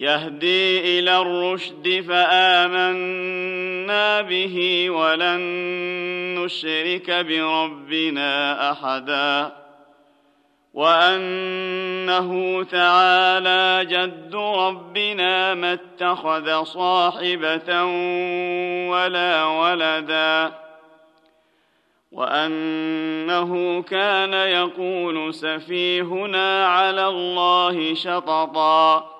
يهدي إلى الرشد فآمنا به ولن نشرك بربنا أحدا وأنه تعالى جد ربنا ما اتخذ صاحبة ولا ولدا وأنه كان يقول سفيهنا على الله شططا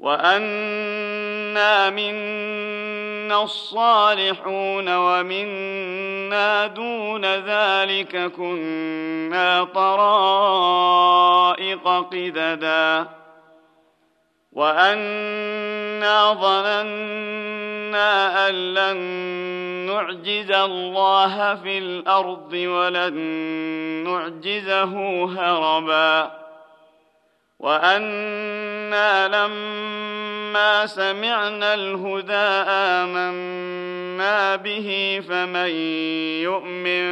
وانا منا الصالحون ومنا دون ذلك كنا طرائق قددا وانا ظننا ان لن نعجز الله في الأرض ولن نعجزه هربا وأنا لما سمعنا الهدى امنا به فمن يؤمن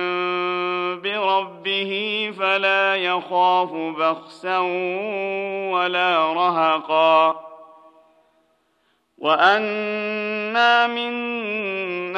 بربه فلا يخاف بخسا ولا رهقا وانا منا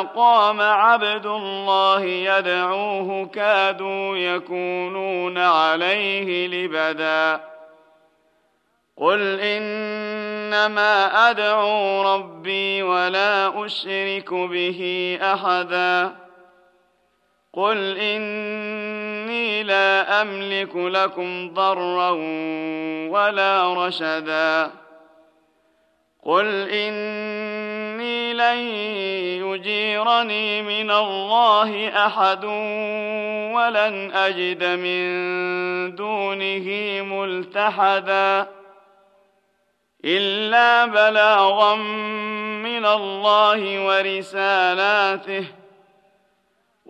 قام عبد الله يدعوه كادوا يكونون عليه لبدا. قل إنما أدعو ربي ولا أشرك به أحدا. قل إني لا أملك لكم ضرا ولا رشدا. قل اني لن يجيرني من الله أحد ولن أجد من دونه ملتحدا إلا بلاغا من الله ورسالاته